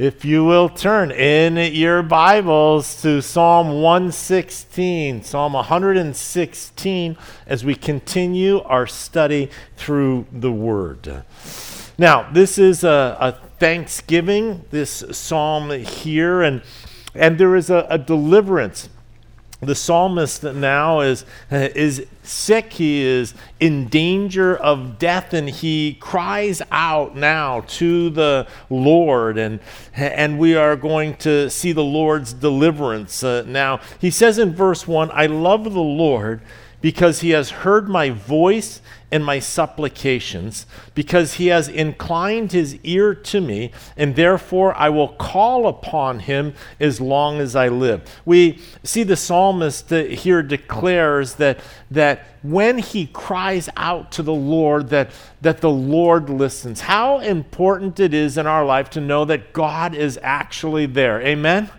If you will turn in your Bibles to Psalm 116, Psalm 116, as we continue our study through the Word. Now, this is a, a thanksgiving, this psalm here, and, and there is a, a deliverance the psalmist now is, is sick. He is in danger of death, and he cries out now to the Lord. And, and we are going to see the Lord's deliverance. Uh, now, he says in verse 1 I love the Lord because he has heard my voice and my supplications, because he has inclined his ear to me, and therefore I will call upon him as long as I live. We see the psalmist here declares that, that when he cries out to the Lord, that, that the Lord listens. How important it is in our life to know that God is actually there. Amen?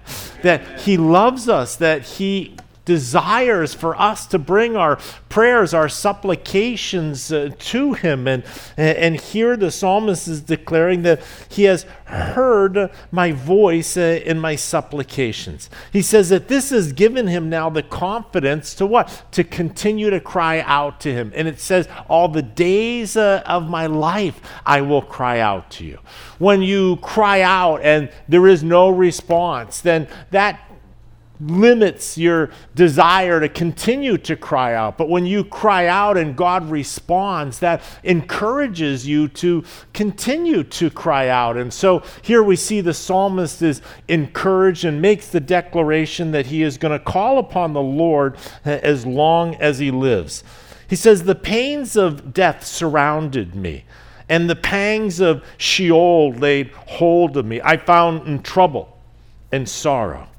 That he loves us, that he desires for us to bring our prayers, our supplications uh, to Him. And, and here the psalmist is declaring that He has heard my voice uh, in my supplications. He says that this has given him now the confidence to what? To continue to cry out to Him. And it says, All the days uh, of my life I will cry out to you. When you cry out and there is no response, then that limits your desire to continue to cry out. But when you cry out and God responds, that encourages you to continue to cry out. And so here we see the psalmist is encouraged and makes the declaration that he is going to call upon the Lord as long as he lives. He says, The pains of death surrounded me. And the pangs of Sheol laid hold of me. I found in trouble and sorrow.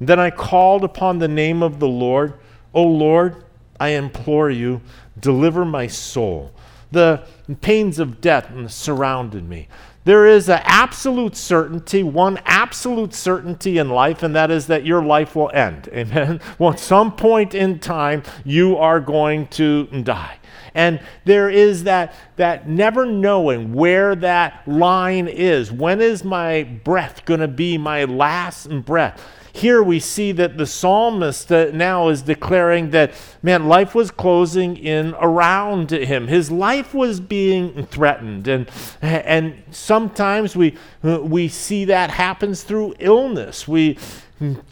Then I called upon the name of the Lord. O Lord, I implore you, deliver my soul. The pains of death surrounded me. There is an absolute certainty, one absolute certainty in life, and that is that your life will end. Amen. Well, at some point in time, you are going to die. And there is that, that never knowing where that line is. When is my breath going to be my last breath? Here we see that the psalmist now is declaring that, man, life was closing in around him. His life was being threatened. And, and sometimes we, we see that happens through illness. We,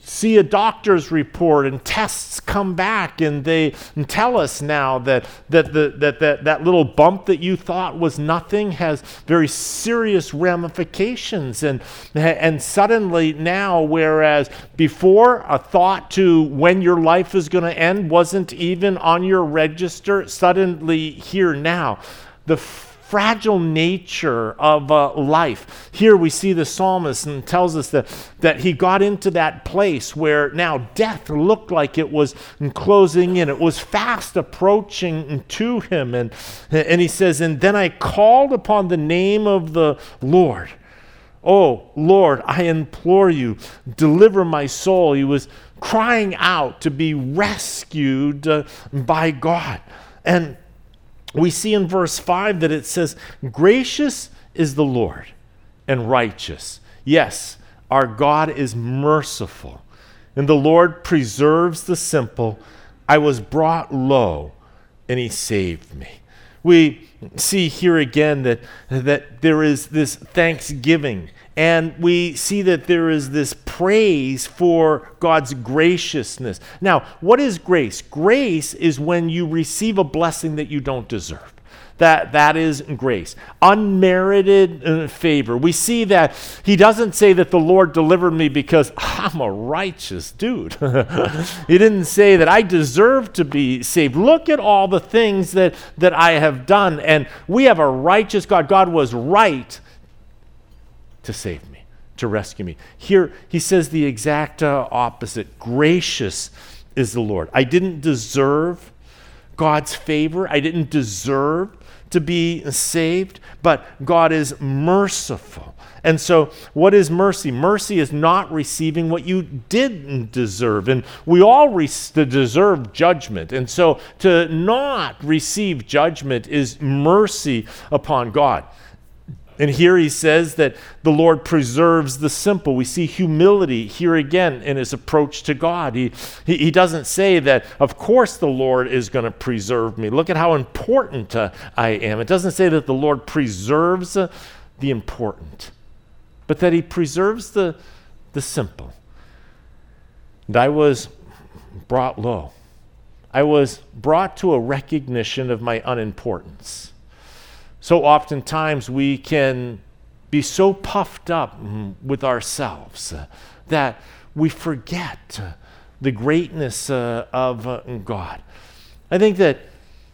see a doctor's report and tests come back and they tell us now that that, the, that, that that little bump that you thought was nothing has very serious ramifications. And and suddenly now whereas before a thought to when your life is going to end wasn't even on your register suddenly here now. The fragile nature of uh, life. Here we see the psalmist and tells us that, that he got into that place where now death looked like it was closing in. It was fast approaching to him. And, and he says, And then I called upon the name of the Lord. Oh, Lord, I implore you, deliver my soul. He was crying out to be rescued uh, by God. And we see in verse 5 that it says, Gracious is the Lord and righteous. Yes, our God is merciful, and the Lord preserves the simple. I was brought low, and he saved me. We see here again that, that there is this thanksgiving and we see that there is this praise for God's graciousness. Now, what is grace? Grace is when you receive a blessing that you don't deserve. That, that is grace. Unmerited uh, favor. We see that he doesn't say that the Lord delivered me because I'm a righteous dude. he didn't say that I deserve to be saved. Look at all the things that, that I have done. And we have a righteous God. God was right to save me, to rescue me. Here, he says the exact uh, opposite. Gracious is the Lord. I didn't deserve God's favor, I didn't deserve to be saved, but God is merciful. And so, what is mercy? Mercy is not receiving what you didn't deserve. And we all re- deserve judgment. And so, to not receive judgment is mercy upon God And here he says that the Lord preserves the simple. We see humility here again in his approach to God. He, he, he doesn't say that, of course, the Lord is going to preserve me. Look at how important uh, I am. It doesn't say that the Lord preserves uh, the important, but that he preserves the, the simple. And I was brought low. I was brought to a recognition of my unimportance. So oftentimes we can be so puffed up with ourselves uh, that we forget uh, the greatness uh, of God. I think that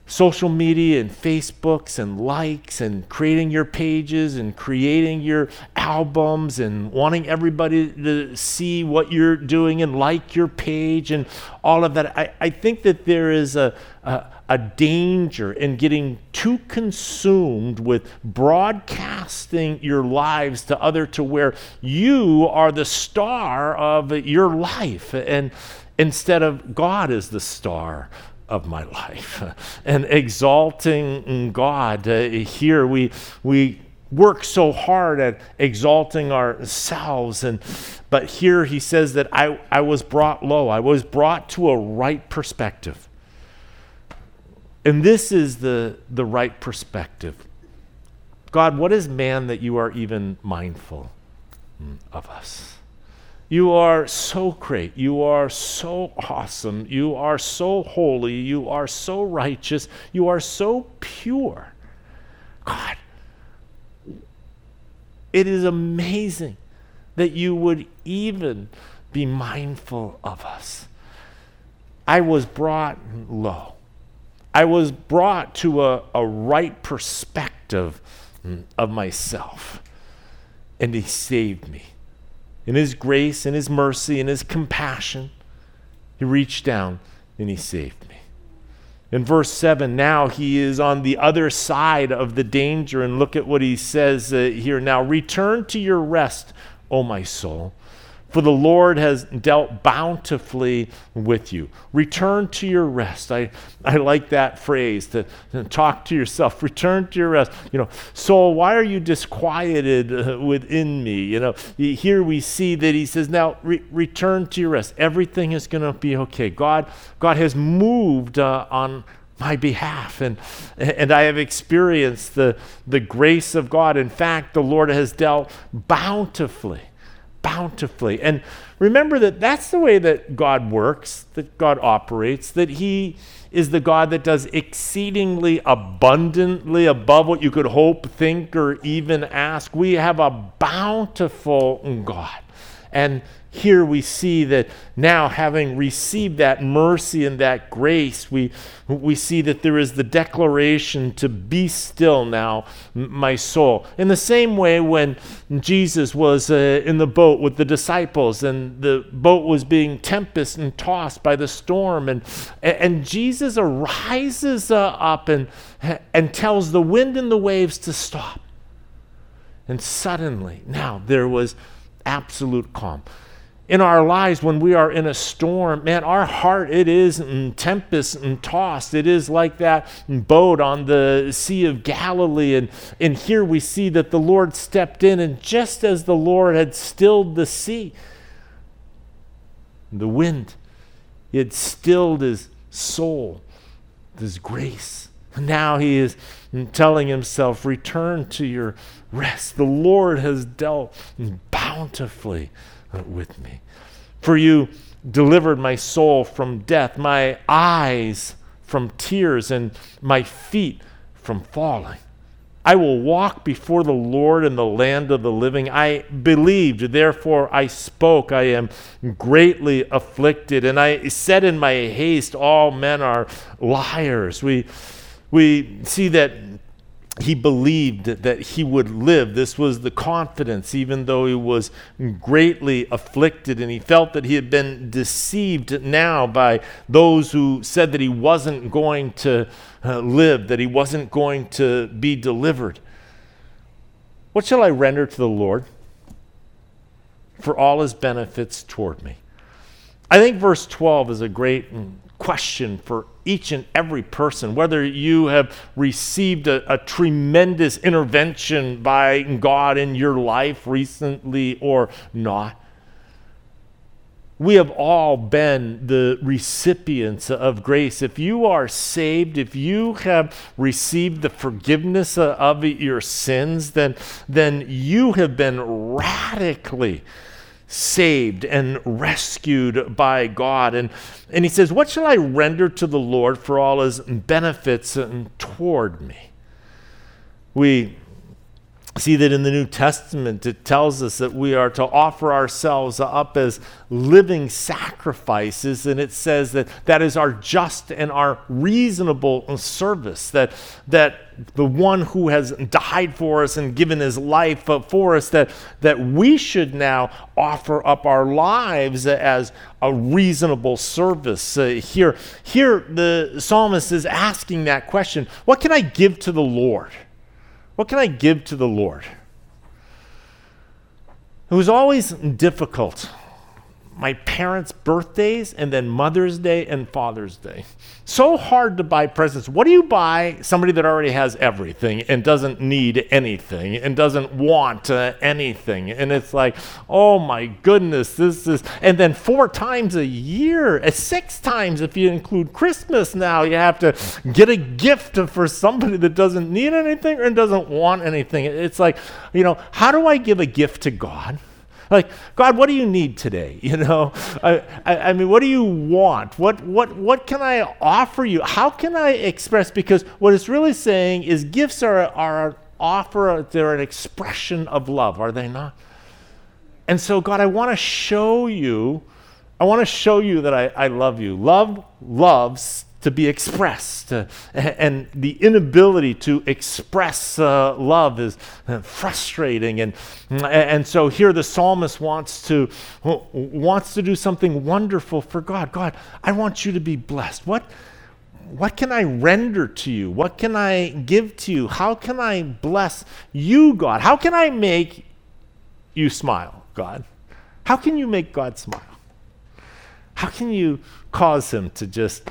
social media and Facebooks and likes and creating your pages and creating your albums and wanting everybody to see what you're doing and like your page and all of that. I, I think that there is a, a, a danger in getting too consumed with broadcasting your lives to other to where you are the star of your life and instead of God is the star of my life and exalting God. Uh, here we, we work so hard at exalting ourselves and but here he says that I, I was brought low i was brought to a right perspective and this is the, the right perspective god what is man that you are even mindful mm, of us you are so great. You are so awesome. You are so holy. You are so righteous. You are so pure. God, it is amazing that you would even be mindful of us. I was brought low. I was brought to a, a right perspective of myself, and He saved me in His grace, in His mercy, in His compassion, He reached down and He saved me. In verse 7, now he is on the other side of the danger. And look at what he says uh, here now Return to your rest, O my soul for the Lord has dealt bountifully with you. Return to your rest. I, I like that phrase to, to talk to yourself. Return to your rest. You know, soul, why are you disquieted uh, within me? You know, here we see that he says, now re- return to your rest. Everything is going to be okay. God, God has moved uh, on my behalf. And, and I have experienced the, the grace of God. In fact, the Lord has dealt bountifully bountifully. And remember that that's the way that God works, that God operates, that He is the God that does exceedingly abundantly above what you could hope, think, or even ask. We have a bountiful God. And here we see that now, having received that mercy and that grace, we, we see that there is the declaration to be still now, my soul. In the same way, when Jesus was uh, in the boat with the disciples and the boat was being tempest and tossed by the storm, and, and Jesus arises uh, up and, and tells the wind and the waves to stop. And suddenly, now there was absolute calm in our lives when we are in a storm man our heart it is tempest and tossed. It is like that boat on the sea of galilee. And, and here we see that the lord stepped in and just as the lord had stilled the sea the wind had stilled his soul his grace. Now he is telling himself return to your rest. The lord has dealt bountifully with me. For you delivered my soul from death, my eyes from tears, and my feet from falling. I will walk before the Lord in the land of the living. I believed, therefore I spoke. I am greatly afflicted. And I said in my haste, All men are liars. We, we see that he believed that he would live. This was the confidence, even though he was greatly afflicted and he felt that he had been deceived now by those who said that he wasn't going to uh, live, that he wasn't going to be delivered. What shall I render to the Lord for all his benefits toward me? I think verse 12 is a great question for each and every person, whether you have received a, a, tremendous intervention by God in your life recently or not. We have all been the recipients of grace. If you are saved, if you have received the forgiveness of your sins, then, then you have been radically saved and rescued by God. And, and he says, What shall I render to the Lord for all his benefits toward me? We see that in the New Testament it tells us that we are to offer ourselves up as living sacrifices, and it says that that is our just and our reasonable service, that, that the one who has died for us and given his life for us, that, that we should now offer up our lives as a reasonable service. Uh, here, here, the psalmist is asking that question What can I give to the Lord? What can I give to the Lord? It was always difficult my parents' birthdays and then Mother's Day and Father's Day. So hard to buy presents. What do you buy somebody that already has everything and doesn't need anything and doesn't want uh, anything? And it's like, oh my goodness, this is. And then four times a year, uh, six times if you include Christmas now, you have to get a gift for somebody that doesn't need anything and doesn't want anything. It's like, you know, how do I give a gift to God? Like, God, what do you need today? You know, I, I, I, mean, what do you want? What, what, what can I offer you? How can I express? Because what it's really saying is gifts are, are an offer, they're an expression of love, are they not? And so, God, I want to show you, I want to show you that I, I love you. Love loves to be expressed. Uh, and the inability to express uh, love is uh, frustrating. And, and so here the psalmist wants to, wants to do something wonderful for God. God, I want you to be blessed. What, what can I render to you? What can I give to you? How can I bless you, God? How can I make you smile, God? How can you make God smile? How can you cause him to just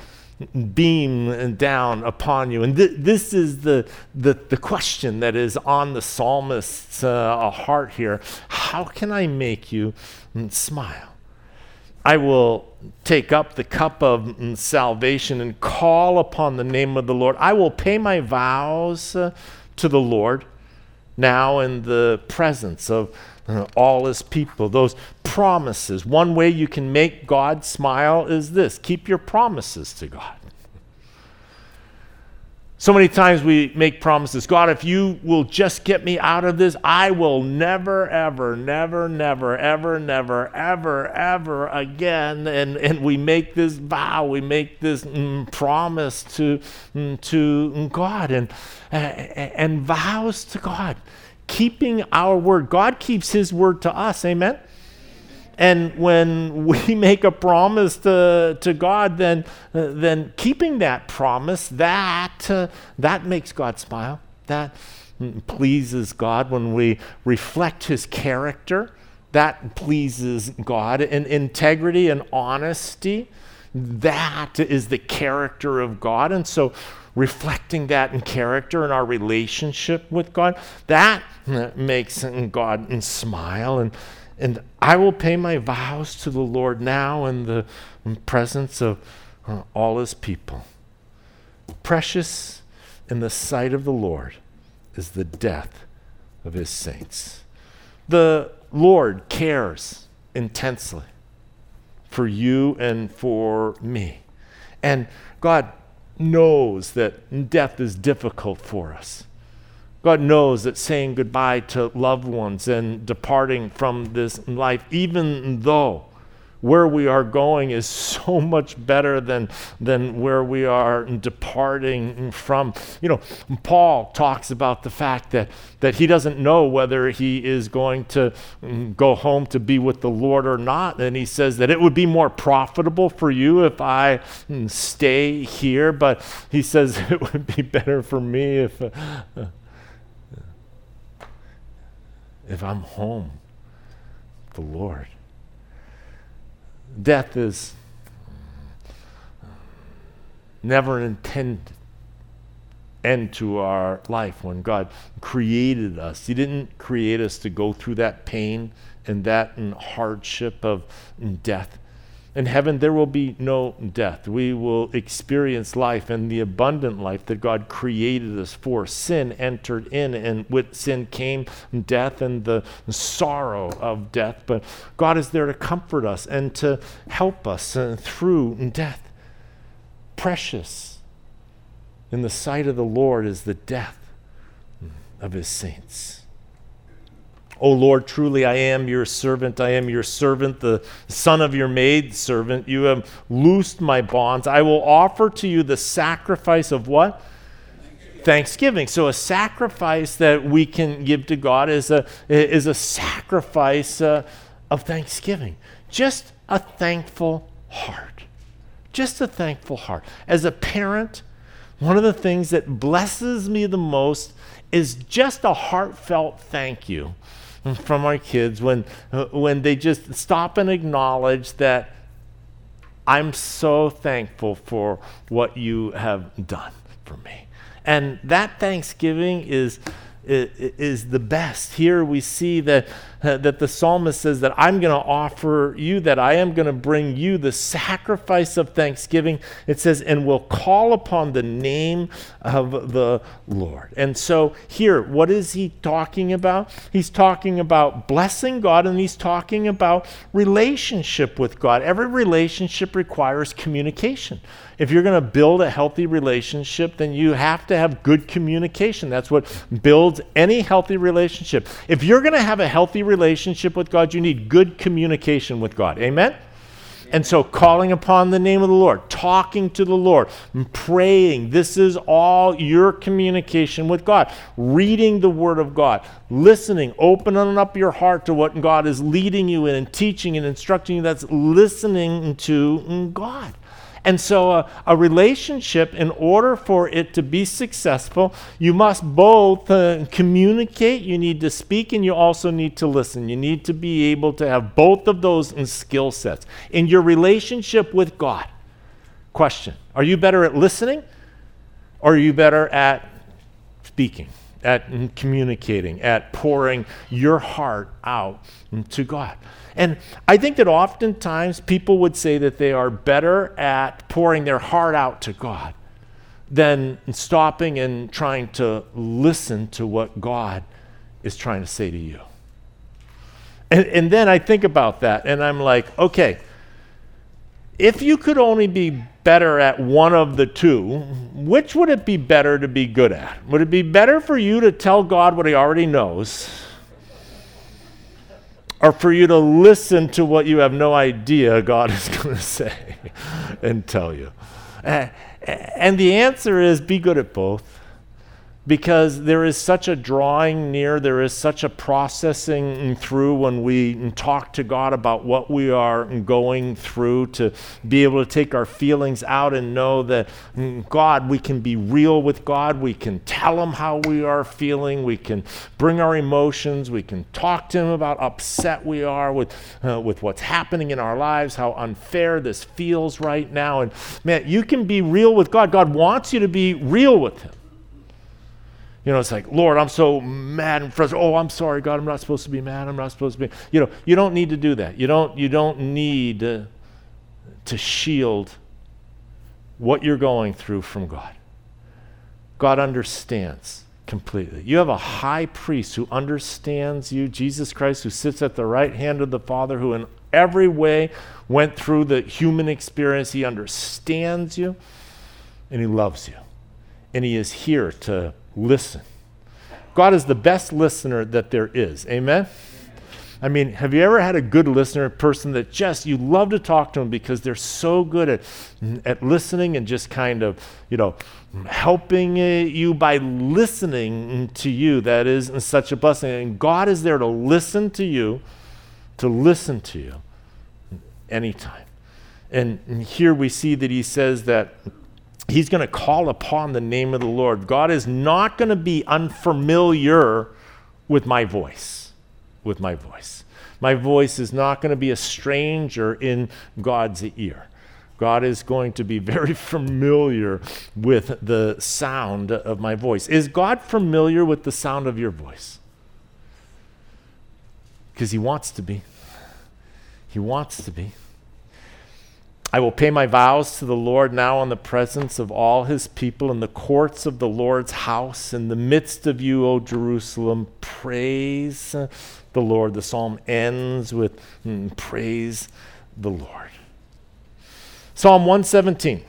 beam down upon you. And th- this is the, the, the, question that is on the psalmist's uh, heart here. How can I make you smile? I will take up the cup of salvation and call upon the name of the Lord. I will pay my vows uh, to the Lord now in the presence of all his people. Those promises. One way you can make God smile is this keep your promises to God. So many times we make promises God, if you will just get me out of this, I will never, ever, never, never, ever, never, ever, ever again. And, and we make this vow, we make this mm, promise to, mm, to God and, uh, and vows to God keeping our word. God keeps his word to us. Amen. And when we make a promise to, to God, then, uh, then keeping that promise, that, uh, that makes God smile. That pleases God when we reflect his character. That pleases God. And integrity and honesty, that is the character of God. And so reflecting that in character in our relationship with God, that makes God smile. And, and I will pay my vows to the Lord now in the presence of uh, all his people. Precious in the sight of the Lord is the death of his saints. The Lord cares intensely for you and for me. And God knows that death is difficult for us. God knows that saying goodbye to loved ones and departing from this life, even though where we are going is so much better than, than where we are departing from. You know, Paul talks about the fact that, that he doesn't know whether he is going to mm, go home to be with the Lord or not. And he says that it would be more profitable for you if I mm, stay here, but he says it would be better for me if, uh, if I'm home, the Lord. Death is never intended end to our life when God created us. He didn't create us to go through that pain and that hardship of death. In heaven, there will be no death. We will experience life and the abundant life that God created us for. Sin entered in, and with sin came death and the sorrow of death. But God is there to comfort us and to help us uh, through death. Precious in the sight of the Lord is the death of his saints. O Lord, truly I am your servant. I am your servant, the son of your maid servant. You have loosed my bonds. I will offer to you the sacrifice of what? Thanksgiving. Thanksgiving. So a sacrifice that we can give to God is a, is a sacrifice uh, of thanksgiving. Just a thankful heart. Just a thankful heart. As a parent, one of the things that blesses me the most is just a heartfelt thank you from our kids when, when they just stop and acknowledge that I'm so thankful for what you have done for me. And that Thanksgiving is is the best. Here we see that, uh, that the psalmist says that I'm going to offer you, that I am going to bring you the sacrifice of thanksgiving. It says, and will call upon the name of the Lord. And so here, what is he talking about? He's talking about blessing God and he's talking about relationship with God. Every relationship requires communication if you're going to build a healthy relationship, then you have to have good communication. That's what builds any healthy relationship. If you're going to have a healthy relationship with God, you need good communication with God. Amen? And so, calling upon the name of the Lord, talking to the Lord, praying, this is all your communication with God. Reading the Word of God, listening, opening up your heart to what God is leading you in and teaching and instructing you. That's listening to God. And so, a, a, relationship, in order for it to be successful, you must both uh, communicate, you need to speak, and you also need to listen. You need to be able to have both of those in skill sets. In your relationship with God, question Are you better at listening or are you better at speaking? At communicating, at pouring your heart out to God. And I think that oftentimes people would say that they are better at pouring their heart out to God than stopping and trying to listen to what God is trying to say to you. And, and then I think about that and I'm like, okay, if you could only be better at one of the two, which would it be better to be good at? Would it be better for you to tell God what He already knows? or for you to listen to what you have no idea God is going to say and tell you? And the answer is be good at both because there is such a drawing near, there is such a processing through when we talk to God about what we are going through to be able to take our feelings out and know that mm, God, we can be real with God, we can tell Him how we are feeling, we can bring our emotions, we can talk to Him about upset we are with, uh, with what's happening in our lives, how unfair this feels right now. And man, you can be real with God. God wants you to be real with Him. You know, it's like, Lord, I'm so mad and frustrated. Oh, I'm sorry, God, I'm not supposed to be mad. I'm not supposed to be. You know, you don't need to do that. You don't, you don't need to shield what you're going through from God. God understands completely. You have a high priest who understands you, Jesus Christ, who sits at the right hand of the Father, who in every way went through the human experience. He understands you and he loves you. And he is here to listen. God is the best listener that there is. Amen? I mean, have you ever had a good listener, a person that just you love to talk to them because they're so good at, at listening and just kind of, you know, helping eh, you by listening to you? That is such a blessing. And God is there to listen to you, to listen to you anytime. And here we see that he says that he's going to call upon the name of the Lord. God is not going to be unfamiliar with my voice. With my voice. My voice is not going to be a stranger in God's ear. God is going to be very familiar with the sound of my voice. Is God familiar with the sound of your voice? Because He wants to be. He wants to be. I will pay my vows to the Lord now in the presence of all his people in the courts of the Lord's house, in the midst of you, O Jerusalem. Praise the Lord. The psalm ends with mm, praise the Lord. Psalm 117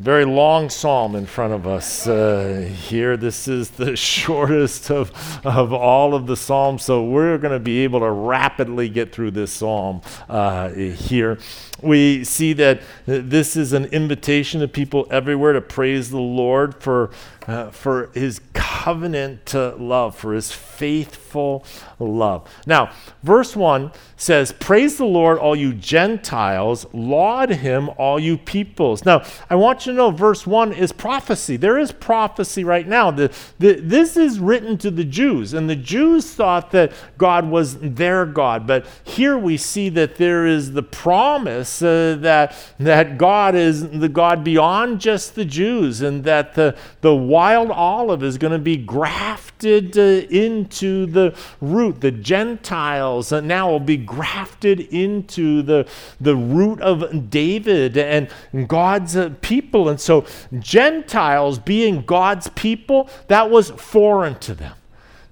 very long psalm in front of us uh, here. This is the shortest of, of all of the psalms, so we're going to be able to rapidly get through this psalm uh, here. We see that this is an invitation to people everywhere to praise the Lord for, uh, for his covenant love, for his faithful love. Now, verse 1 says, Praise the Lord, all you Gentiles, laud him, all you peoples. Now, I want you to know verse 1 is prophecy. There is prophecy right now. The, the, this is written to the Jews, and the Jews thought that God was their God. But here we see that there is the promise uh, that, that God is the God beyond just the Jews, and that the, the wild olive is going to be grafted uh, into the root. The Gentiles uh, now will be grafted into the, the root of David and God's uh, people. And so, Gentiles being God's people, that was foreign to them.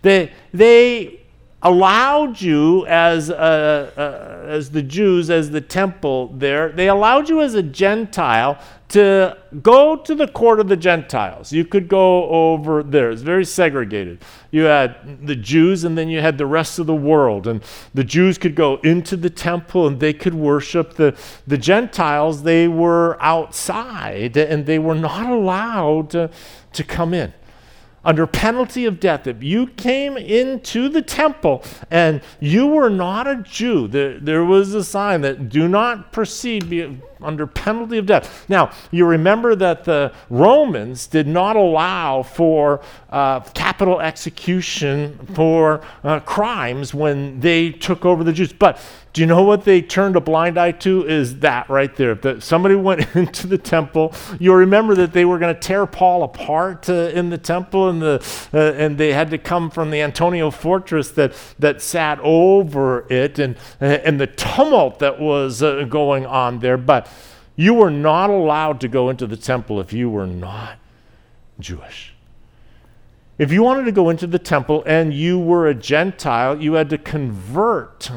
They, they allowed you as, uh, uh, as the Jews, as the temple there, they allowed you as a Gentile to go to the court of the Gentiles. You could go over there. It's very segregated. You had the Jews and then you had the rest of the world. And the Jews could go into the temple and they could worship. The, the Gentiles, they were outside and they were not allowed to, to come in under penalty of death, if you came into the temple and you were not a Jew, there, there was a sign that do not proceed under penalty of death. Now, you remember that the Romans did not allow for uh, capital execution for uh, crimes when they took over the Jews. But do you know what they turned a blind eye to? Is that right there. That somebody went into the temple. You'll remember that they were going to tear Paul apart uh, in the temple, and, the, uh, and they had to come from the Antonia fortress that, that sat over it, and, and the tumult that was uh, going on there. But you were not allowed to go into the temple if you were not Jewish. If you wanted to go into the temple and you were a Gentile, you had to convert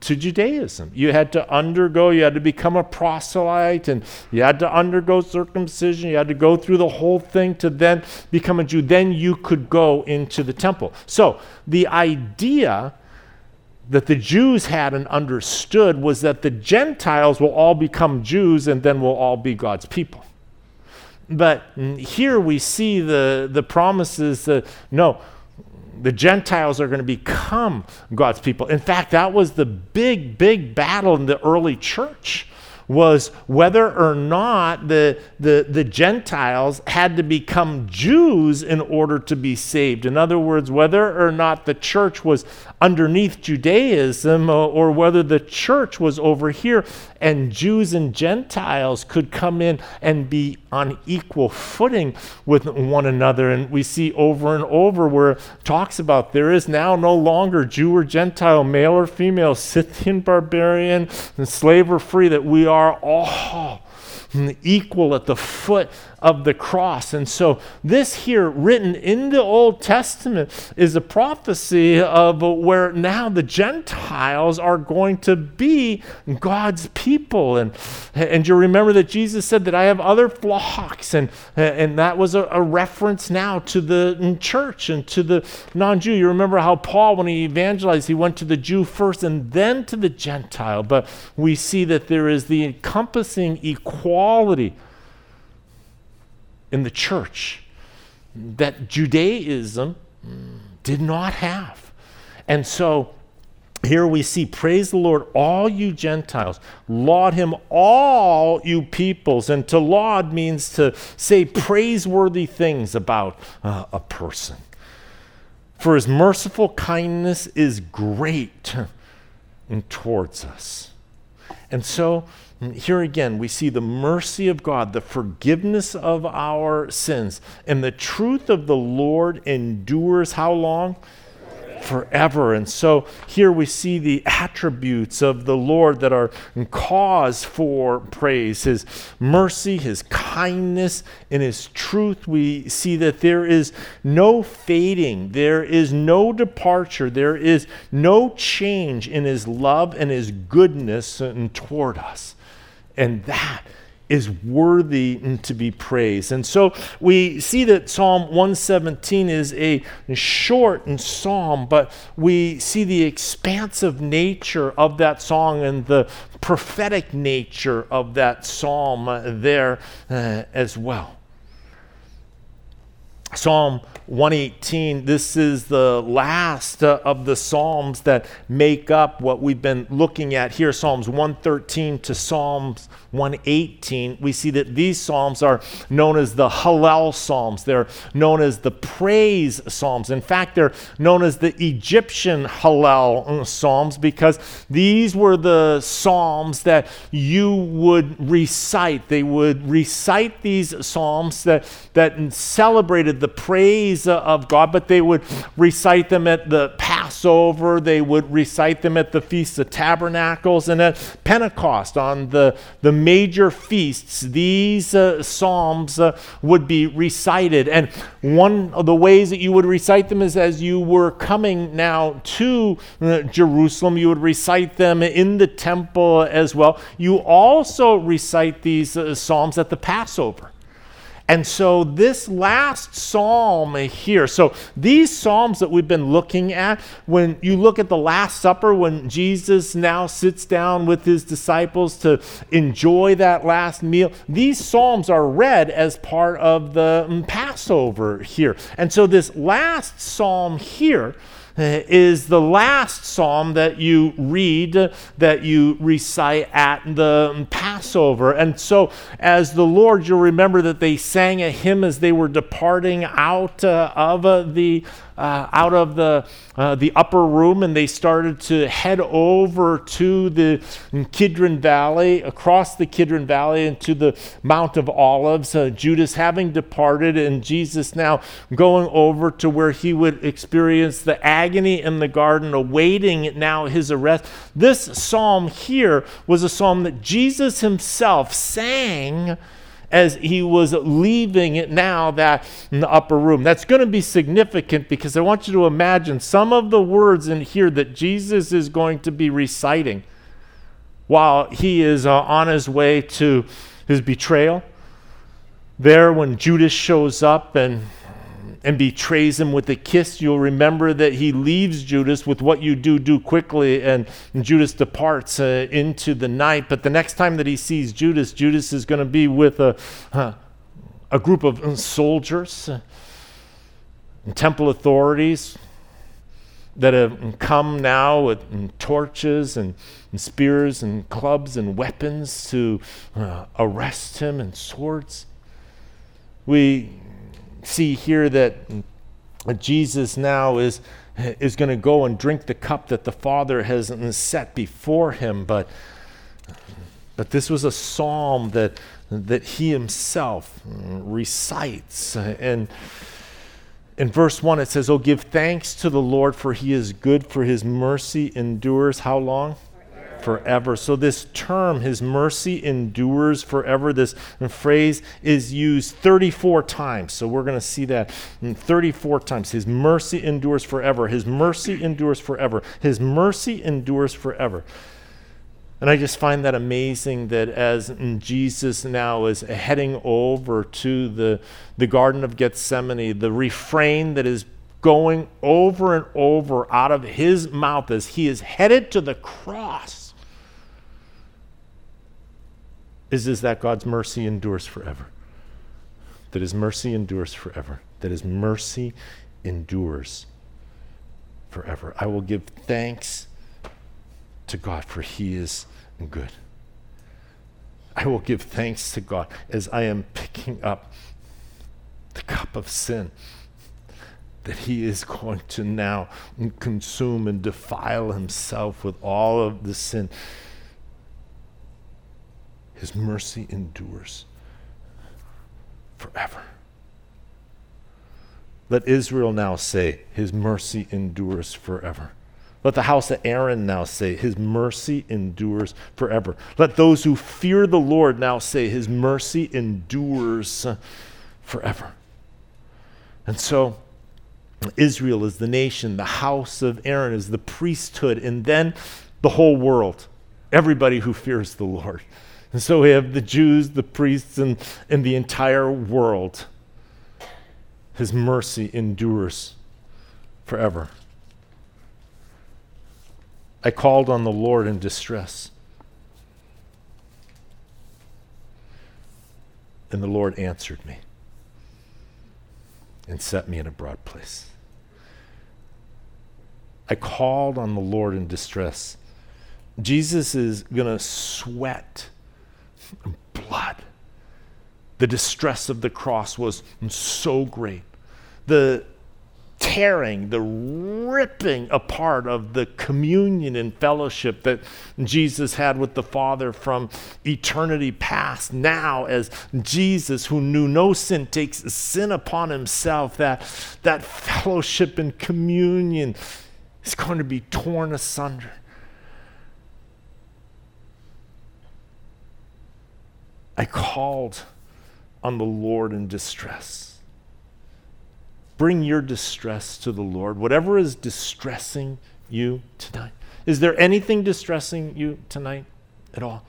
to Judaism. You had to undergo, you had to become a proselyte, and you had to undergo circumcision. You had to go through the whole thing to then become a Jew. Then you could go into the temple. So the idea that the Jews had and understood was that the Gentiles will all become Jews and then we'll all be God's people. But mm, here we see the, the promises that no, the Gentiles are going to become God's people. In fact, that was the big, big battle in the early church was whether or not the, the, the Gentiles had to become Jews in order to be saved. In other words, whether or not the church was underneath Judaism or, or whether the church was over here and Jews and Gentiles could come in and be on equal footing with one another. And we see over and over where it talks about there is now no longer Jew or Gentile, male or female, Scythian, barbarian, and slave or free, that we are all equal at the foot of the cross. And so, this here, written in the Old Testament, is a prophecy of where now the Gentiles are going to be God's people. And, and you remember that Jesus said that I have other flocks, and, and that was a, a reference now to the church and to the non Jew. You remember how Paul, when he evangelized, he went to the Jew first and then to the Gentile. But we see that there is the encompassing equality in the church that Judaism did not have. And so here we see, praise the Lord, all you Gentiles. Laud him, all you peoples. And to laud means to say praiseworthy things about uh, a person. For his merciful kindness is great towards us. And so here again, we see the mercy of God, the forgiveness of our sins, and the truth of the Lord endures how long? forever. And so here we see the attributes of the Lord that are cause for praise His mercy, His kindness, and His truth. We see that there is no fading, there is no departure, there is no change in His love and His goodness toward us. And that is worthy to be praised. And so we see that Psalm 117 is a short psalm, but we see the expansive nature of that song and the prophetic nature of that psalm there uh, as well. Psalm 118, this is the last uh, of the Psalms that make up what we've been looking at here Psalms 113 to Psalms 118. We see that these Psalms are known as the Hallel Psalms. They're known as the praise Psalms. In fact, they're known as the Egyptian Hallel Psalms because these were the Psalms that you would recite. They would recite these Psalms that, that celebrated the praise of God, but they would recite them at the Passover, they would recite them at the Feast of Tabernacles, and at Pentecost on the, the major feasts. These uh, Psalms uh, would be recited. And one of the ways that you would recite them is as you were coming now to uh, Jerusalem, you would recite them in the temple as well. You also recite these uh, Psalms at the Passover. And so, this last psalm here, so these psalms that we've been looking at, when you look at the Last Supper, when Jesus now sits down with his disciples to enjoy that last meal, these psalms are read as part of the mm, Passover here. And so, this last psalm here, is the last psalm that you read, that you recite at the Passover. And so, as the Lord, you'll remember that they sang a hymn as they were departing out uh, of uh, the uh, out of the, uh, the upper room and they started to head over to the Kidron Valley, across the Kidron Valley into the Mount of Olives. Uh, Judas having departed and Jesus now going over to where he would experience the agony in the garden, awaiting now his arrest. This psalm here was a psalm that Jesus himself sang as he was leaving it now that in the upper room. That's going to be significant because I want you to imagine some of the words in here that Jesus is going to be reciting while he is uh, on his way to his betrayal. There, when Judas shows up and and betrays him with a kiss, you'll remember that he leaves Judas with what you do, do quickly, and, Judas departs uh, into the night. But the next time that he sees Judas, Judas is going to be with a, uh, a group of soldiers uh, and temple authorities that have come now with torches and, and, spears and clubs and weapons to uh, arrest him and swords. We see here that Jesus now is, is going to go and drink the cup that the Father has set before him. But, but this was a psalm that, that he himself recites. And in verse 1, it says, Oh, give thanks to the Lord, for he is good, for his mercy endures how long? Forever. So, this term, His mercy endures forever, this phrase is used 34 times. So, we're going to see that 34 times. His mercy endures forever. His mercy endures forever. His mercy endures forever. And I just find that amazing that as Jesus now is heading over to the, the Garden of Gethsemane, the refrain that is going over and over out of his mouth as he is headed to the cross is, is that God's mercy endures forever. That his mercy endures forever. That his mercy endures forever. I will give thanks to God, for he is good. I will give thanks to God as I am picking up the cup of sin that he is going to now consume and defile himself with all of the sin His mercy endures forever. Let Israel now say, His mercy endures forever. Let the house of Aaron now say, His mercy endures forever. Let those who fear the Lord now say, His mercy endures forever. And so, Israel is the nation, the house of Aaron is the priesthood, and then the whole world, everybody who fears the Lord. And so we have the Jews, the priests, and, and the entire world. His mercy endures forever. I called on the Lord in distress. And the Lord answered me and set me in a broad place. I called on the Lord in distress. Jesus is going to sweat blood. The distress of the cross was so great. The tearing, the ripping apart of the communion and fellowship that Jesus had with the Father from eternity past. Now, as Jesus, who knew no sin, takes sin upon himself, that, that fellowship and communion is going to be torn asunder. I called on the Lord in distress. Bring your distress to the Lord, whatever is distressing you tonight. Is there anything distressing you tonight at all?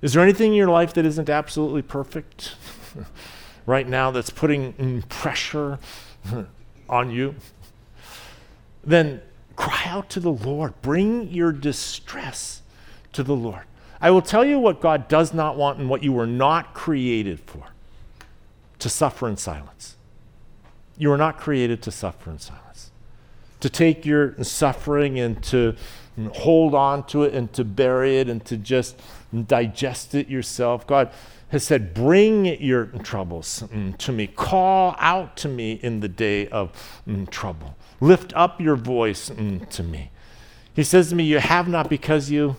Is there anything in your life that isn't absolutely perfect right now that's putting pressure on you? Then cry out to the Lord. Bring your distress to the Lord. I will tell you what God does not want and what you were not created for to suffer in silence. You were not created to suffer in silence. To take your suffering and to hold on to it and to bury it and to just digest it yourself. God has said, Bring your troubles mm, to me. Call out to me in the day of mm, trouble. Lift up your voice mm, to me. He says to me, You have not because you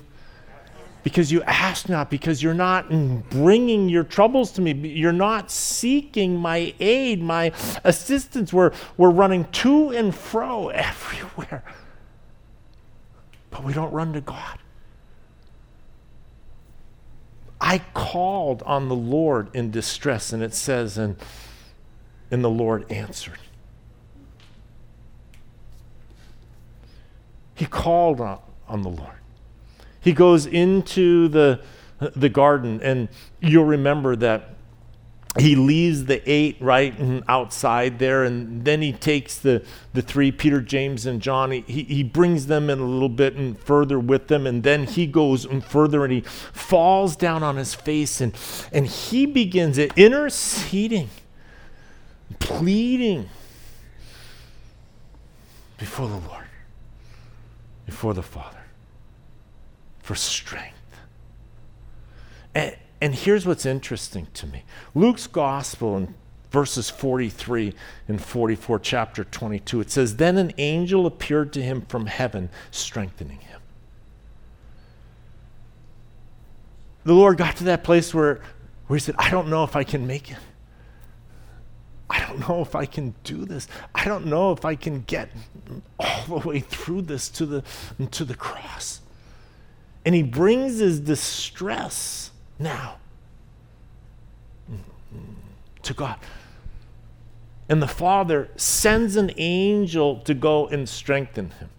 because you ask not, because you're not bringing your troubles to me. You're not seeking my aid, my assistance. We're, we're running to and fro everywhere. But we don't run to God. I called on the Lord in distress, and it says, and, and the Lord answered. He called on, on the Lord. He goes into the, the garden, and you'll remember that he leaves the eight right outside there and then he takes the, the three peter james and john. He, he brings them in a little bit and further with them and then he goes further and he falls down on his face and, and he begins interceding pleading before the lord before the father for strength. And, and here's what's interesting to me Luke's gospel in verses 43 and 44, chapter 22, it says, Then an angel appeared to him from heaven, strengthening him. The Lord got to that place where, where he said, I don't know if I can make it. I don't know if I can do this. I don't know if I can get all the way through this to the, to the cross. And he brings his distress now mm-hmm. to God. And the Father sends an angel to go and strengthen him.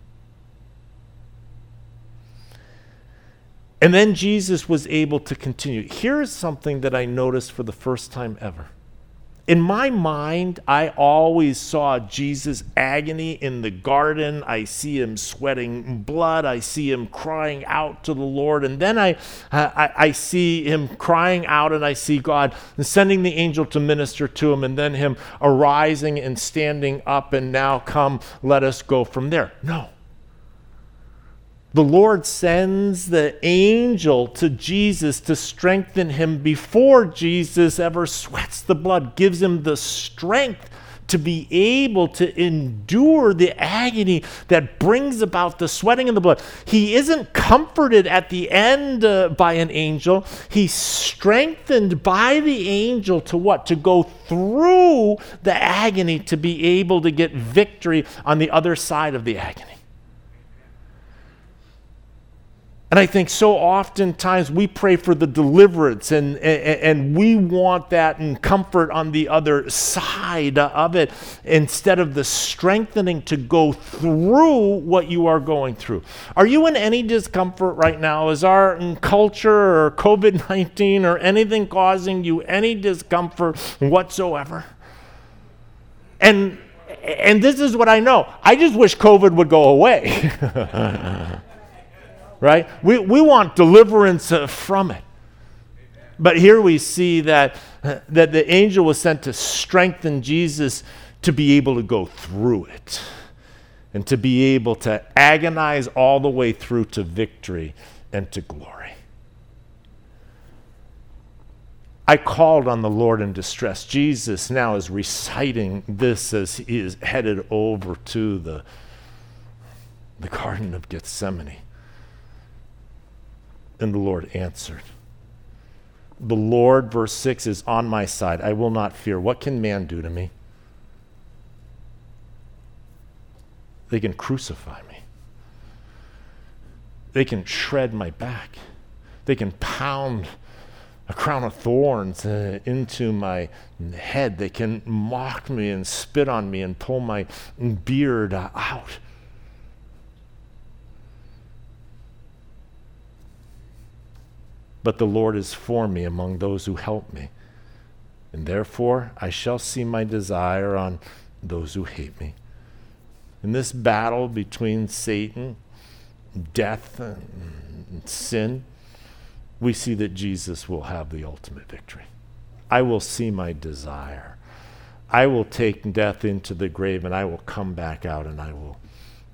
And then Jesus was able to continue. Here's something that I noticed for the first time ever in my mind, I always saw Jesus' agony in the garden. I see him sweating blood. I see him crying out to the Lord. And then I, I, I, see him crying out, and I see God sending the angel to minister to him, and then him arising and standing up, and now come, let us go from there. No. The Lord sends the angel to Jesus to strengthen him before Jesus ever sweats the blood, gives him the strength to be able to endure the agony that brings about the sweating of the blood. He isn't comforted at the end uh, by an angel, he's strengthened by the angel to what? To go through the agony to be able to get victory on the other side of the agony. And I think so oftentimes we pray for the deliverance and, and, and, we want that and comfort on the other side of it instead of the strengthening to go through what you are going through. Are you in any discomfort right now? Is our culture or COVID 19 or anything causing you any discomfort whatsoever? And, and this is what I know I just wish COVID would go away. right? We, we want deliverance uh, from it. But here we see that, uh, that the angel was sent to strengthen Jesus to be able to go through it and to be able to agonize all the way through to victory and to glory. I called on the Lord in distress. Jesus now is reciting this as he is headed over to the, the Garden of Gethsemane. And the Lord answered. The Lord, verse 6, is on my side. I will not fear. What can man do to me? They can crucify me. They can shred my back. They can pound a crown of thorns uh, into my head. They can mock me and spit on me and pull my beard out. But the Lord is for me among those who help me. And therefore I shall see my desire on those who hate me. In this battle between Satan, death, and sin, we see that Jesus will have the ultimate victory. I will see my desire. I will take death into the grave and I will come back out and I will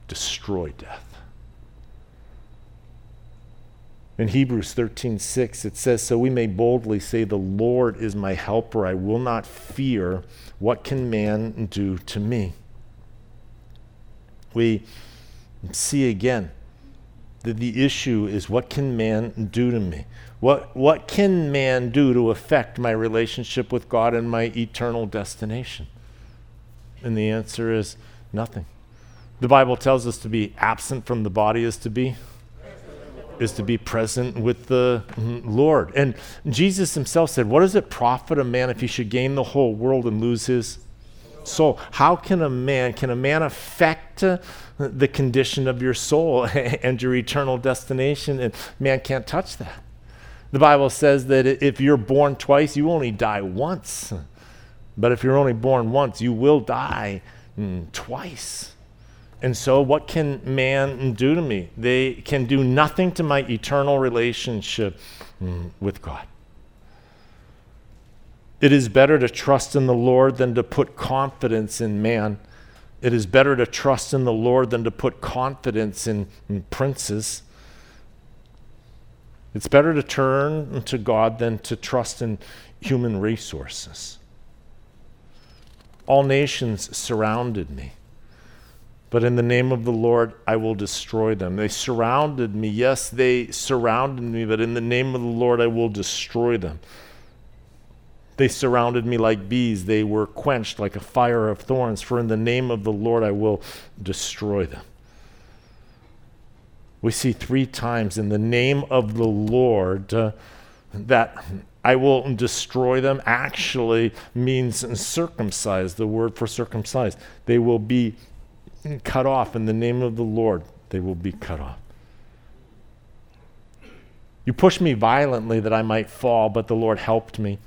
destroy death. In Hebrews 13, 6, it says, So we may boldly say, The Lord is my helper. I will not fear. What can man do to me? We see again that the issue is, What can man do to me? What, what can man do to affect my relationship with God and my eternal destination? And the answer is nothing. The Bible tells us to be absent from the body is to be is to be present with the Lord. And Jesus himself said, What does it profit a man if he should gain the whole world and lose his soul? How can a man, can a man affect uh, the condition of your soul and your eternal destination? And man can't touch that. The Bible says that if you're born twice, you only die once. But if you're only born once, you will die mm, twice. And so, what can man do to me? They can do nothing to my eternal relationship mm, with God. It is better to trust in the Lord than to put confidence in man. It is better to trust in the Lord than to put confidence in, in princes. It's better to turn to God than to trust in human resources. All nations surrounded me. But in the name of the Lord, I will destroy them. They surrounded me. Yes, they surrounded me, but in the name of the Lord, I will destroy them. They surrounded me like bees. They were quenched like a fire of thorns. For in the name of the Lord, I will destroy them. We see three times in the name of the Lord uh, that I will destroy them actually means circumcised, the word for circumcised. They will be cut off in the name of the Lord, they will be cut off. You pushed me violently that I might fall, but the Lord helped me.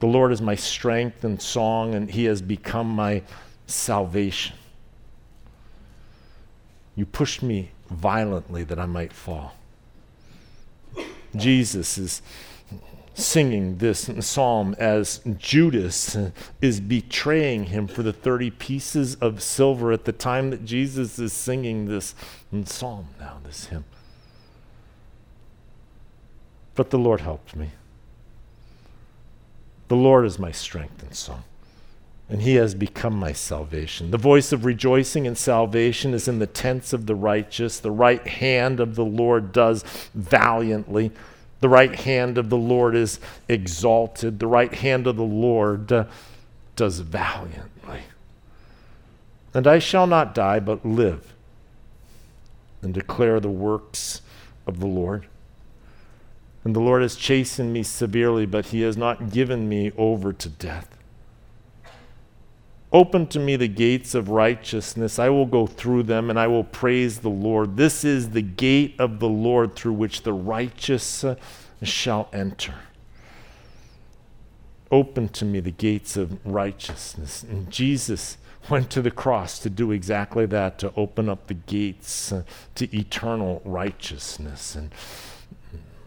The Lord is my strength and song, and He has become my salvation. You pushed me violently that I might fall. Jesus is singing this psalm as Judas is betraying him for the 30 pieces of silver at the time that Jesus is singing this psalm now, this hymn. But the Lord helped me. The Lord is my strength and song. and he has become my salvation. The voice of rejoicing and salvation is in the tents of the righteous. The right hand of the Lord does valiantly. The right hand of the Lord is exalted. The right hand of the Lord does valiantly. And I shall not die, but live and declare the works of the Lord. And the Lord has chastened me severely, but he has not given me over to death. Open to me the gates of righteousness. I will go through them and I will praise the Lord. This is the gate of the Lord through which the righteous shall enter. Open to me the gates of righteousness. And Jesus went to the cross to do exactly that, to open up the gates to eternal righteousness. And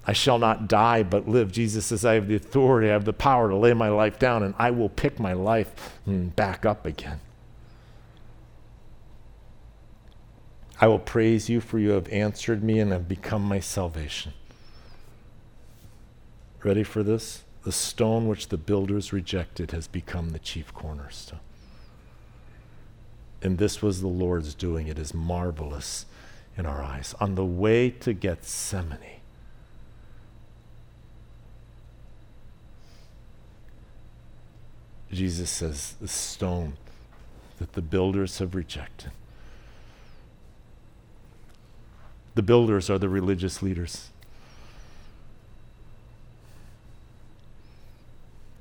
I shall not die but live. Jesus says, I have the authority, I have the power to lay my life down, and I will pick my life mm, back up again. I will praise you, for you have answered me and have become my salvation. Ready for this? The stone which the builders rejected has become the chief cornerstone. And this was the Lord's doing. It is marvelous in our eyes. On the way to Gethsemane, Jesus says, the stone that the builders have rejected. The builders are the religious leaders.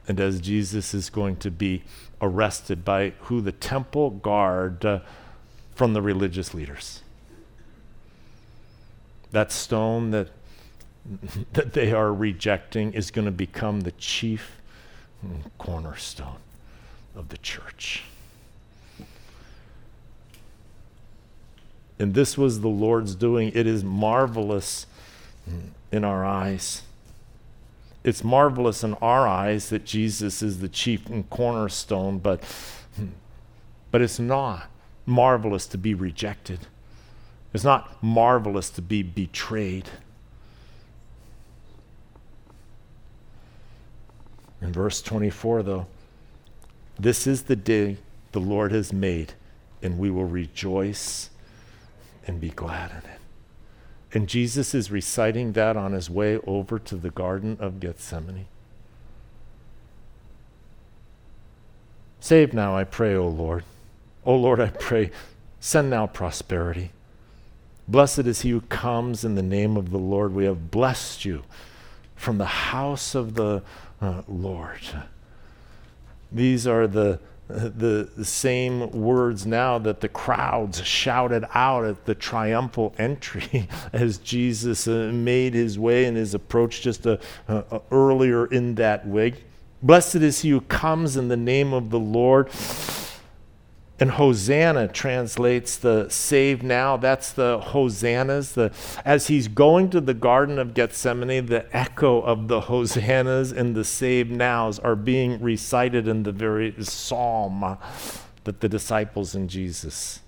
And as Jesus is going to be arrested by who the temple guard uh, from the religious leaders. That stone that, that they are rejecting is going to become the chief cornerstone of the church. And this was the Lord's doing. It is marvelous in our eyes. It's marvelous in our eyes that Jesus is the chief and cornerstone, but, but it's not marvelous to be rejected. It's not marvelous to be betrayed. In verse 24, though, this is the day the Lord has made, and we will rejoice and be glad in it. And Jesus is reciting that on his way over to the Garden of Gethsemane. Save now, I pray, O Lord. O Lord, I pray, send now prosperity. Blessed is he who comes in the name of the Lord. We have blessed you from the house of the Lord. These are the, the, the same words now that the crowds shouted out at the triumphal entry as Jesus uh, made his way and his approach just a, a, earlier in that week. Blessed is he who comes in the name of the Lord. And Hosanna translates the save now. That's the Hosannas. The, as he's going to the Garden of Gethsemane, the echo of the Hosannas and the save nows are being recited in the very psalm that the disciples and Jesus.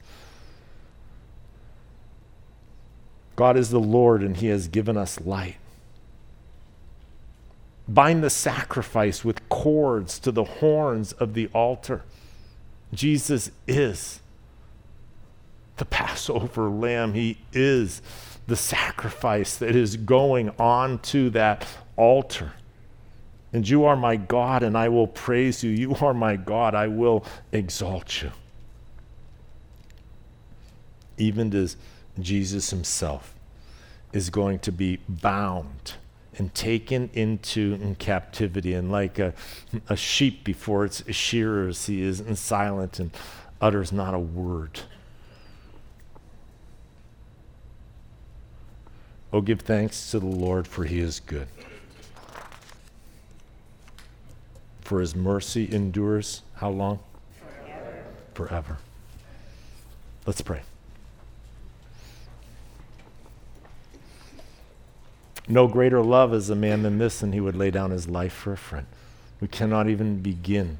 God is the Lord, and he has given us light. Bind the sacrifice with cords to the horns of the altar. Jesus is the Passover lamb. He is the sacrifice that is going on to that altar. And you are my God, and I will praise you. You are my God, I will exalt you. Even as Jesus himself is going to be bound and taken into in captivity. And like a, a sheep before its shearers, he is silent and utters not a word. Oh, give thanks to the Lord, for he is good. For his mercy endures how long? Forever. Forever. Let's pray. No greater love is a man than this, and he would lay down his life for a friend. We cannot even begin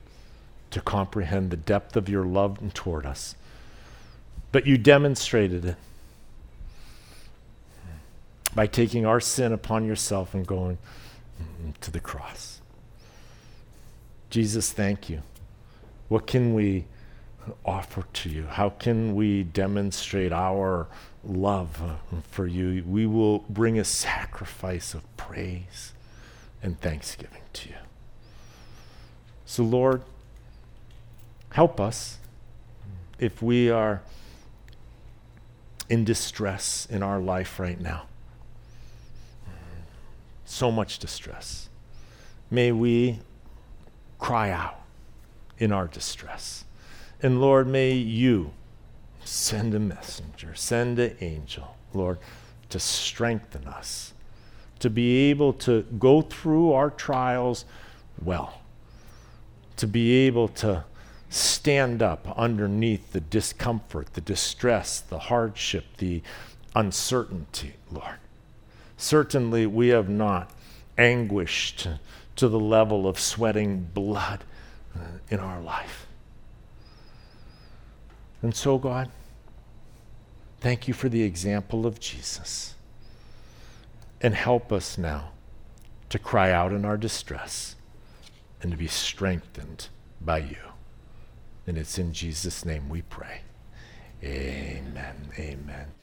to comprehend the depth of your love toward us. But you demonstrated it by taking our sin upon yourself and going to the cross. Jesus, thank you What can we offer to you? How can we demonstrate our love for you? We will bring a sacrifice of praise and thanksgiving to you. So, Lord, help us if we are in distress in our life right now. So much distress. May we cry out in our distress. And Lord, may you send a messenger, send an angel, Lord, to strengthen us, to be able to go through our trials well, to be able to stand up underneath the discomfort, the distress, the hardship, the uncertainty, Lord. Certainly, we have not anguished to the level of sweating blood uh, in our life. And so, God, thank you for the example of Jesus. And help us now to cry out in our distress and to be strengthened by you. And it's in Jesus' name we pray. Amen. Amen.